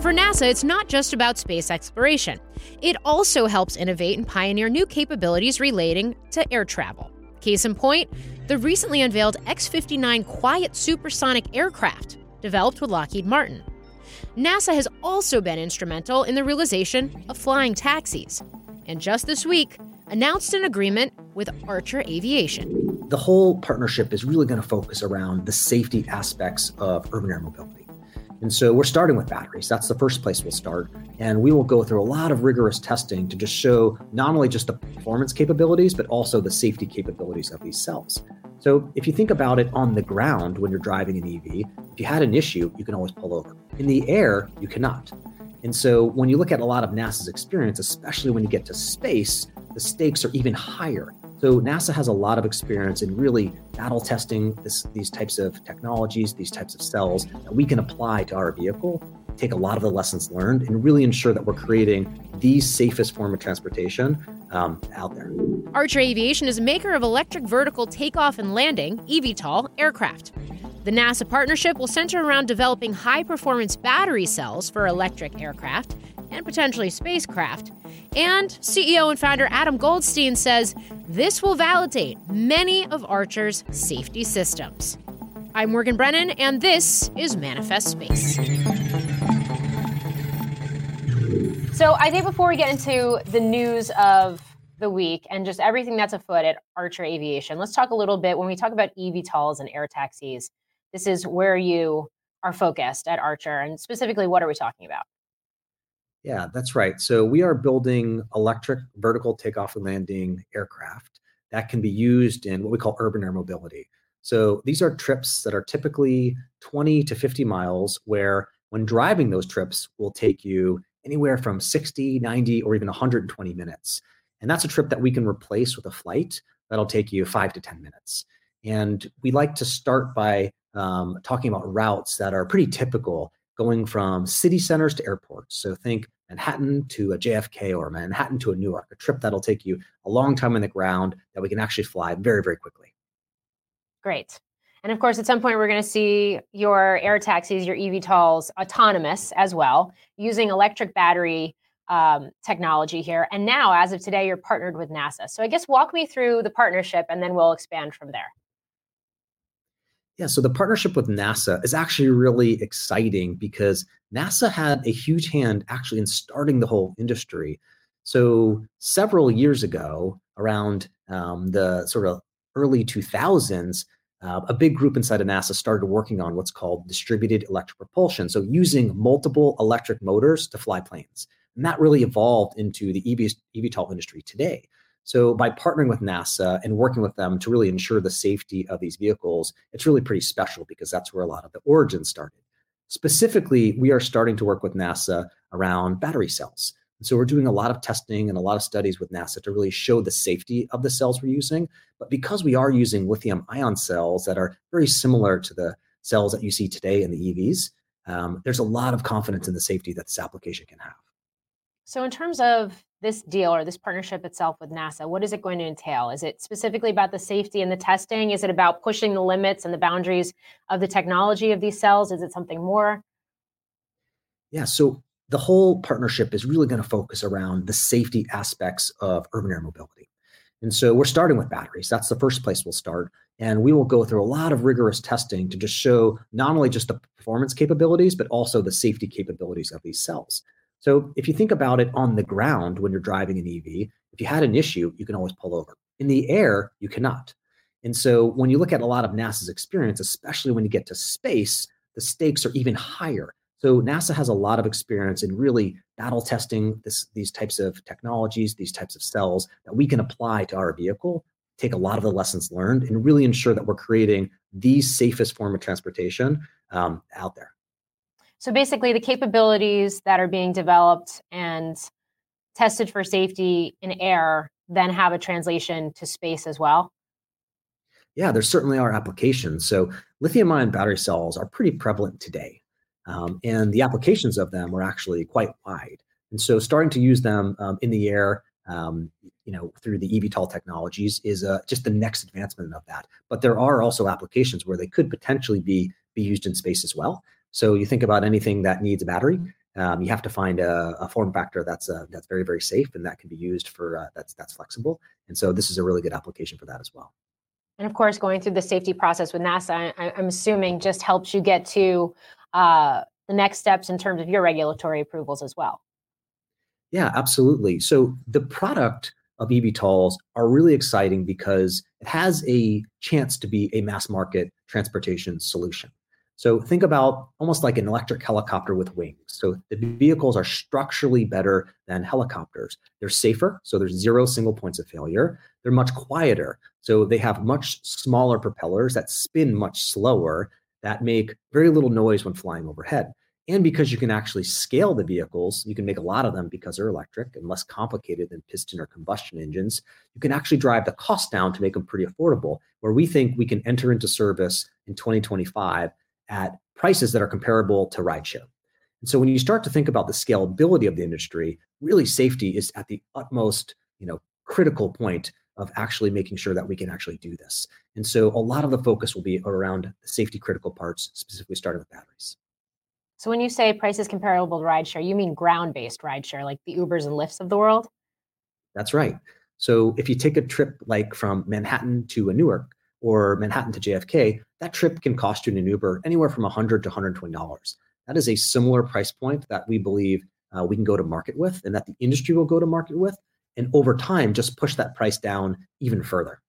For NASA, it's not just about space exploration. It also helps innovate and pioneer new capabilities relating to air travel. Case in point, the recently unveiled X 59 quiet supersonic aircraft developed with Lockheed Martin. NASA has also been instrumental in the realization of flying taxis, and just this week announced an agreement with Archer Aviation. The whole partnership is really going to focus around the safety aspects of urban air mobility. And so we're starting with batteries. That's the first place we'll start. And we will go through a lot of rigorous testing to just show not only just the performance capabilities, but also the safety capabilities of these cells. So if you think about it on the ground when you're driving an EV, if you had an issue, you can always pull over. In the air, you cannot. And so when you look at a lot of NASA's experience, especially when you get to space, the stakes are even higher. So NASA has a lot of experience in really battle testing this, these types of technologies, these types of cells that we can apply to our vehicle, take a lot of the lessons learned, and really ensure that we're creating the safest form of transportation um, out there. Archer Aviation is a maker of electric vertical takeoff and landing (eVTOL) aircraft. The NASA partnership will center around developing high performance battery cells for electric aircraft and potentially spacecraft. And CEO and founder Adam Goldstein says this will validate many of Archer's safety systems. I'm Morgan Brennan, and this is Manifest Space. So, I think before we get into the news of the week and just everything that's afoot at Archer Aviation, let's talk a little bit when we talk about eVTOLs and air taxis. This is where you are focused at Archer, and specifically, what are we talking about? Yeah, that's right. So we are building electric vertical takeoff and landing aircraft that can be used in what we call urban air mobility. So these are trips that are typically 20 to 50 miles, where when driving those trips will take you anywhere from 60, 90, or even 120 minutes. And that's a trip that we can replace with a flight that'll take you five to 10 minutes. And we like to start by um, talking about routes that are pretty typical going from city centers to airports. So think Manhattan to a JFK or Manhattan to a Newark, a trip that'll take you a long time in the ground that we can actually fly very, very quickly. Great. And of course, at some point, we're going to see your air taxis, your eVTOLs, autonomous as well, using electric battery um, technology here. And now, as of today, you're partnered with NASA. So I guess walk me through the partnership and then we'll expand from there. Yeah, so the partnership with NASA is actually really exciting because NASA had a huge hand actually in starting the whole industry. So several years ago, around um, the sort of early 2000s, uh, a big group inside of NASA started working on what's called distributed electric propulsion. So using multiple electric motors to fly planes. And that really evolved into the EV, eVTOL industry today. So by partnering with NASA and working with them to really ensure the safety of these vehicles, it's really pretty special because that's where a lot of the origin started. Specifically, we are starting to work with NASA around battery cells. And so we're doing a lot of testing and a lot of studies with NASA to really show the safety of the cells we're using. But because we are using lithium ion cells that are very similar to the cells that you see today in the EVs, um, there's a lot of confidence in the safety that this application can have. So, in terms of this deal or this partnership itself with NASA, what is it going to entail? Is it specifically about the safety and the testing? Is it about pushing the limits and the boundaries of the technology of these cells? Is it something more? Yeah, so the whole partnership is really going to focus around the safety aspects of urban air mobility. And so we're starting with batteries. That's the first place we'll start. And we will go through a lot of rigorous testing to just show not only just the performance capabilities, but also the safety capabilities of these cells. So if you think about it on the ground when you're driving an EV, if you had an issue, you can always pull over. In the air, you cannot. And so when you look at a lot of NASA's experience, especially when you get to space, the stakes are even higher. So NASA has a lot of experience in really battle testing this, these types of technologies, these types of cells that we can apply to our vehicle, take a lot of the lessons learned, and really ensure that we're creating the safest form of transportation um, out there. So basically, the capabilities that are being developed and tested for safety in air then have a translation to space as well? Yeah, there certainly are applications. So lithium ion battery cells are pretty prevalent today. Um, and the applications of them are actually quite wide. And so starting to use them um, in the air, um, you know, through the eVTOL technologies is uh, just the next advancement of that. But there are also applications where they could potentially be be used in space as well. So you think about anything that needs a battery, um, you have to find a, a form factor that's uh, that's very very safe and that can be used for uh, that's that's flexible. And so this is a really good application for that as well. And of course, going through the safety process with NASA, I, am assuming just helps you get to uh, the next steps in terms of your regulatory approvals as well. Yeah, absolutely. So the product of eVTOLs are really exciting because it has a chance to be a mass market transportation solution. So think about almost like an electric helicopter with wings. So the vehicles are structurally better than helicopters. They're safer, so there's zero single points of failure. They're much quieter, so they have much smaller propellers that spin much slower that make very little noise when flying overhead. And because you can actually scale the vehicles, you can make a lot of them because they're electric and less complicated than piston or combustion engines. You can actually drive the cost down to make them pretty affordable, where we think we can enter into service in 2025 at prices that are comparable to rideshare. And so when you start to think about the scalability of the industry, really safety is at the utmost, you know, critical point of actually making sure that we can actually do this. And so a lot of the focus will be around the safety critical parts, specifically starting with batteries. So when you say prices comparable to rideshare, you mean ground-based rideshare, like the Ubers and Lyfts of the world? That's right. So if you take a trip like from Manhattan to a Newark, or Manhattan to JFK, that trip can cost you in an Uber anywhere from 100 to 120 dollars. That is a similar price point that we believe uh, we can go to market with, and that the industry will go to market with, and over time just push that price down even further.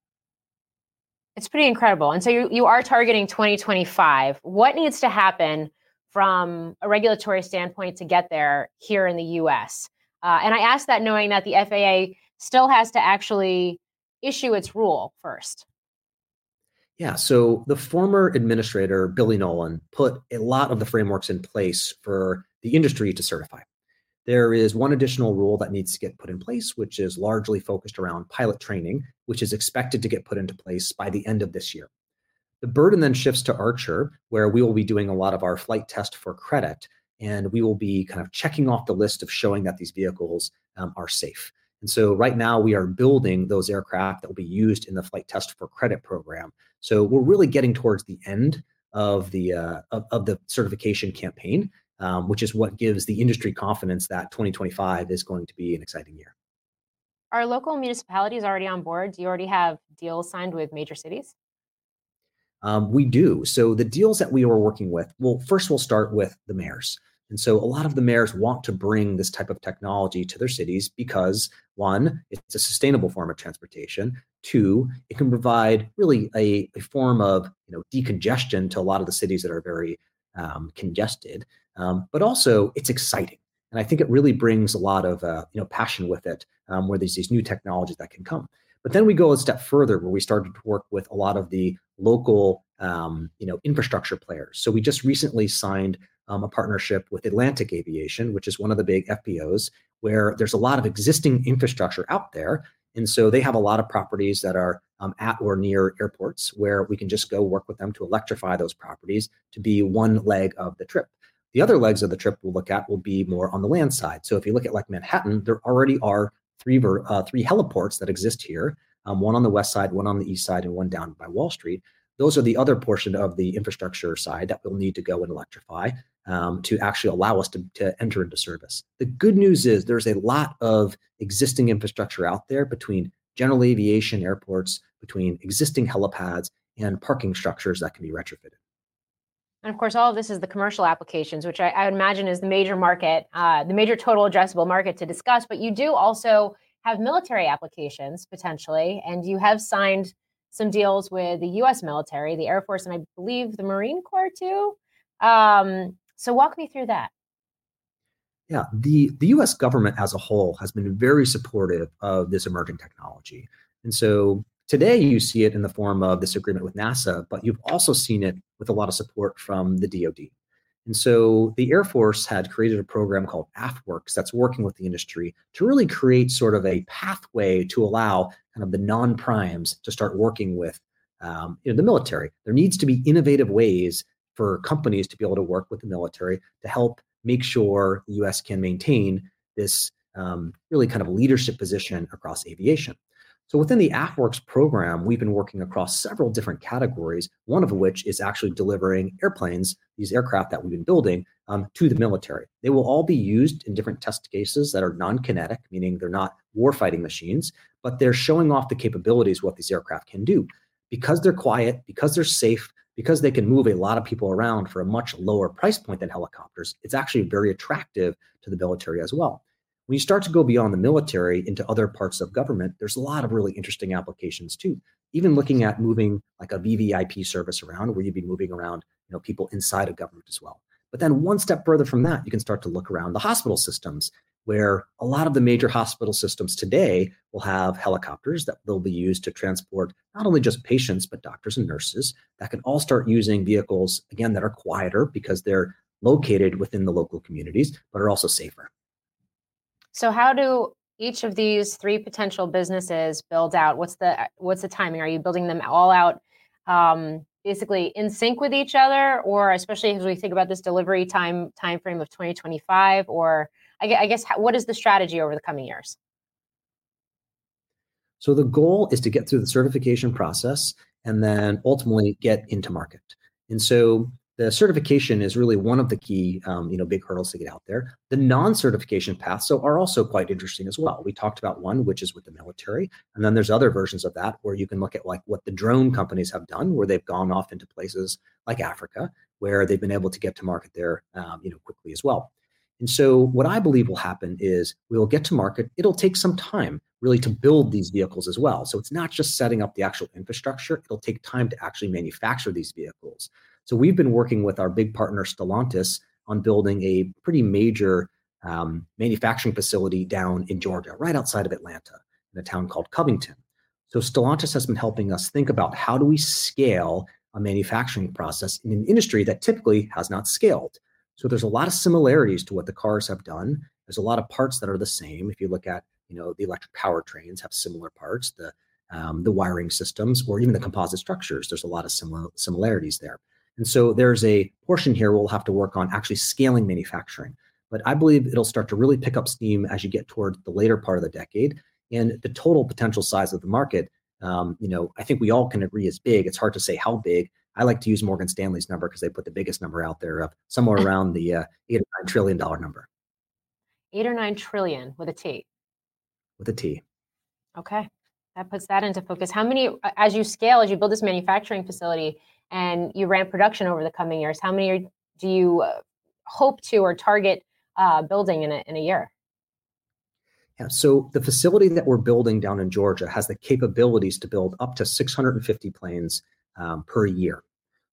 It's pretty incredible. And so you, you are targeting 2025. What needs to happen from a regulatory standpoint to get there here in the US? Uh, and I ask that knowing that the FAA still has to actually issue its rule first. Yeah. So the former administrator, Billy Nolan, put a lot of the frameworks in place for the industry to certify. There is one additional rule that needs to get put in place, which is largely focused around pilot training, which is expected to get put into place by the end of this year. The burden then shifts to Archer, where we will be doing a lot of our flight test for credit, and we will be kind of checking off the list of showing that these vehicles um, are safe. And so right now we are building those aircraft that will be used in the flight test for credit program. So we're really getting towards the end of the uh, of, of, the certification campaign, um, which is what gives the industry confidence that 2025 is going to be an exciting year. Are local municipalities already on board? Do you already have deals signed with major cities? Um, we do. So the deals that we are working with, well, first we'll start with the mayors. And so a lot of the mayors want to bring this type of technology to their cities because one, it's a sustainable form of transportation. Two, it can provide really a, a form of you know decongestion to a lot of the cities that are very um, congested. Um, but also it's exciting. And I think it really brings a lot of uh, you know passion with it, um, where there's these new technologies that can come. But then we go a step further, where we started to work with a lot of the local um, you know infrastructure players. So we just recently signed um, a partnership with Atlantic Aviation, which is one of the big FBOs, where there's a lot of existing infrastructure out there. And so they have a lot of properties that are um, at or near airports where we can just go work with them to electrify those properties to be one leg of the trip. The other legs of the trip we'll look at will be more on the land side. So if you look at like Manhattan, there already are three uh, three heliports that exist here, um, one on the west side, one on the east side, and one down by Wall Street. Those are the other portion of the infrastructure side that we'll need to go and electrify um, to actually allow us to, to enter into service. The good news is there's a lot of existing infrastructure out there between general aviation airports, between existing helipads and parking structures that can be retrofitted. And of course, all of this is the commercial applications, which I, I would imagine is the major market, uh, the major total addressable market to discuss. But you do also have military applications potentially, and you have signed some deals with the U.S. military, the Air Force, and I believe the Marine Corps too. Um, so walk me through that. Yeah, the, the US government as a whole has been very supportive of this emerging technology. And so today you see it in the form of this agreement with NASA, but you've also seen it with a lot of support from the DoD. And so the Air Force had created a program called AFWERX that's working with the industry to really create sort of a pathway to allow kind of the non-primes to start working with um, you know, the military. There needs to be innovative ways for companies to be able to work with the military to help make sure the U.S. can maintain this um, really kind of leadership position across aviation. So within the AFWERX program, we've been working across several different categories, one of which is actually delivering airplanes, these aircraft that we've been building, um, to the military. They will all be used in different test cases that are non-kinetic, meaning they're not warfighting machines, but they're showing off the capabilities what these aircraft can do. Because they're quiet, because they're safe, because they can move a lot of people around for a much lower price point than helicopters, it's actually very attractive to the military as well. When you start to go beyond the military into other parts of government, there's a lot of really interesting applications too. Even looking at moving like a VVIP service around, where you'd be moving around, you know, people inside of government as well. But then one step further from that, you can start to look around the hospital systems, where a lot of the major hospital systems today will have helicopters that will be used to transport not only just patients, but doctors and nurses that can all start using vehicles, again, that are quieter because they're located within the local communities, but are also safer. So how do each of these three potential businesses build out? What's the what's the timing? Are you building them all out um, basically in sync with each other, or especially as we think about this delivery time time frame of 2025? Or I, I guess what is the strategy over the coming years? So the goal is to get through the certification process and then ultimately get into market. And so the certification is really one of the key, um, you know, big hurdles to get out there. The non-certification paths so are also quite interesting as well. We talked about one, which is with the military, and then there's other versions of that where you can look at like what the drone companies have done, where they've gone off into places like Africa, where they've been able to get to market there, um, you know, quickly as well. And so, what I believe will happen is we will get to market. It'll take some time really to build these vehicles as well. So it's not just setting up the actual infrastructure. It'll take time to actually manufacture these vehicles. So we've been working with our big partner Stellantis on building a pretty major um, manufacturing facility down in Georgia, right outside of Atlanta, in a town called Covington. So Stellantis has been helping us think about how do we scale a manufacturing process in an industry that typically has not scaled. So there's a lot of similarities to what the cars have done. There's a lot of parts that are the same. If you look at, you know, the electric powertrains have similar parts, the um, the wiring systems, or even the composite structures. There's a lot of similar similarities there. And so there's a portion here we'll have to work on actually scaling manufacturing. But I believe it'll start to really pick up steam as you get toward the later part of the decade. And the total potential size of the market, um, you know, I think we all can agree is big. It's hard to say how big. I like to use Morgan Stanley's number because they put the biggest number out there of somewhere around the uh, eight or nine trillion dollar number. Eight or nine trillion with a T. With a T. Okay, that puts that into focus. How many, as you scale, as you build this manufacturing facility, and you ramp production over the coming years, how many are, do you uh, hope to or target uh, building in a, in a year? Yeah, so the facility that we're building down in Georgia has the capabilities to build up to 650 planes um, per year.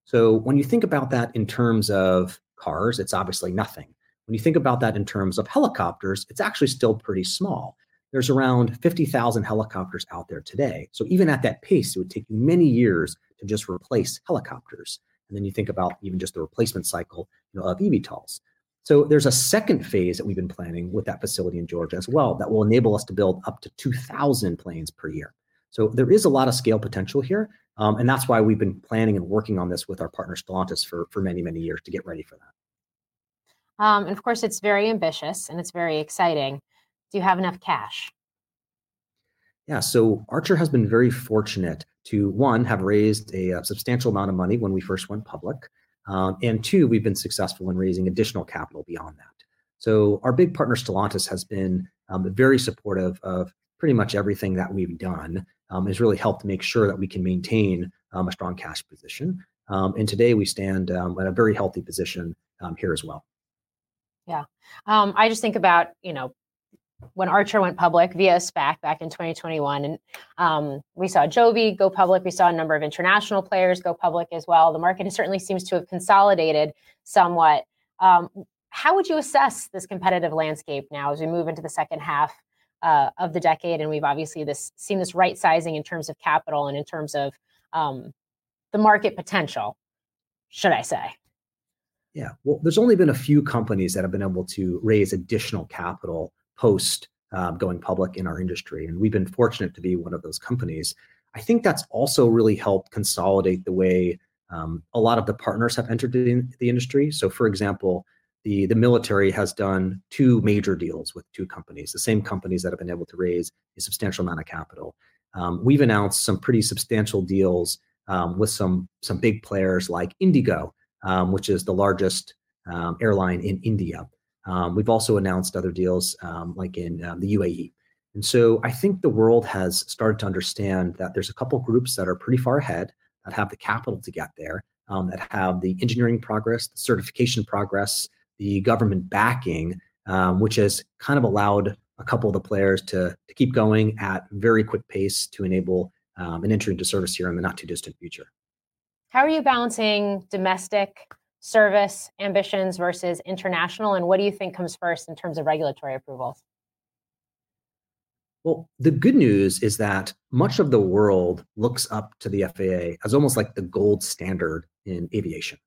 So when you think about that in terms of cars, it's obviously nothing. When you think about that in terms of helicopters, it's actually still pretty small. There's around 50,000 helicopters out there today. So even at that pace, it would take you many years to just replace helicopters. And then you think about even just the replacement cycle you know, of eVTOLs. So there's a second phase that we've been planning with that facility in Georgia as well that will enable us to build up to 2,000 planes per year. So there is a lot of scale potential here. Um, and that's why we've been planning and working on this with our partner Stellantis for, for many, many years to get ready for that. Um, and of course, it's very ambitious and it's very exciting. Do you have enough cash? Yeah, so Archer has been very fortunate to one, have raised a, a uh, substantial amount of money when we first went public. Um, and two, we've been successful in raising additional capital beyond that. So our big partner Stellantis has been um, very supportive of pretty much everything that we've done. Um, has really helped make sure that we can maintain um, a strong cash position. Um, and today we stand um, at a very healthy position here as well. Yeah, I just think about you know when Archer went public via SPAC back in 2021. And um, we saw Joby go public. We saw a number of international players go public as well. The market certainly seems to have consolidated somewhat. Um, how would you assess this competitive landscape now as we move into the second half uh, of the decade? And we've obviously this seen this right sizing in terms of capital and in terms of um, the market potential, should I say? Yeah, well, there's only been a few companies that have been able to raise additional capital post uh, going public in our industry, and we've been fortunate to be one of those companies. I think that's also really helped consolidate the way um, a lot of the partners have entered the, the industry. So, for example, the the military has done two major deals with two companies, the same companies that have been able to raise a substantial amount of capital. Um, we've announced some pretty substantial deals um, with some some big players like Indigo, um, which is the largest um, airline in India. Um, we've also announced other deals um, like in the UAE. And so I think the world has started to understand that there's a couple groups that are pretty far ahead that have the capital to get there, that have the engineering progress, the certification progress, the government backing, um, which has kind of allowed a couple of the players to, to keep going at very quick pace to enable um, an entry into service here in the not too distant future. How are you balancing domestic service ambitions versus international? And what do you think comes first in terms of regulatory approvals? Well, the good news is that much of the world looks up to the FAA as almost like the gold standard in aviation.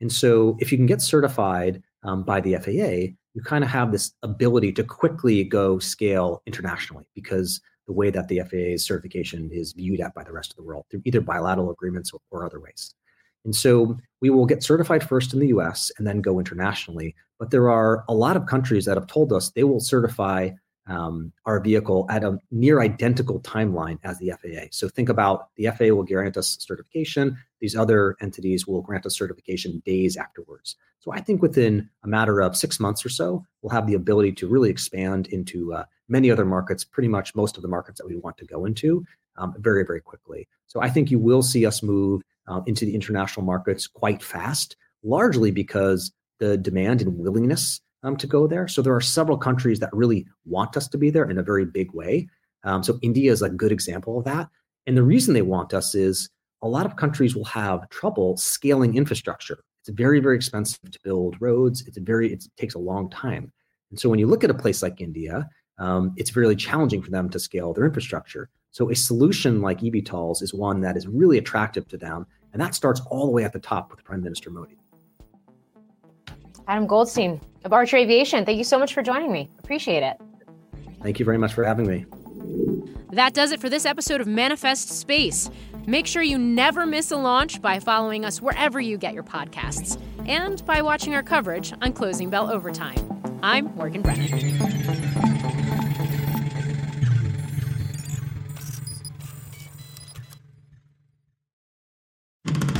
And so, if you can get certified um, by the FAA, you kind of have this ability to quickly go scale internationally because the way that the FAA's certification is viewed at by the rest of the world through either bilateral agreements or, or other ways. And so we will get certified first in the US and then go internationally. But there are a lot of countries that have told us they will certify um, our vehicle at a near identical timeline as the FAA. So think about the FAA will grant us certification. These other entities will grant us certification days afterwards. So I think within a matter of six months or so, we'll have the ability to really expand into uh, many other markets, pretty much most of the markets that we want to go into um, very, very quickly. So I think you will see us move uh, into the international markets quite fast, largely because the demand and willingness um, to go there. So there are several countries that really want us to be there in a very big way. Um, so India is a good example of that. And the reason they want us is a lot of countries will have trouble scaling infrastructure. It's very, very expensive to build roads. It's very, it takes a long time. And so when you look at a place like India, um, it's really challenging for them to scale their infrastructure. So a solution like eVTOLs is one that is really attractive to them. And that starts all the way at the top with Prime Minister Modi. Adam Goldstein of Archer Aviation, thank you so much for joining me. Appreciate it. Thank you very much for having me. That does it for this episode of Manifest Space. Make sure you never miss a launch by following us wherever you get your podcasts and by watching our coverage on Closing Bell Overtime. I'm Morgan Brennan.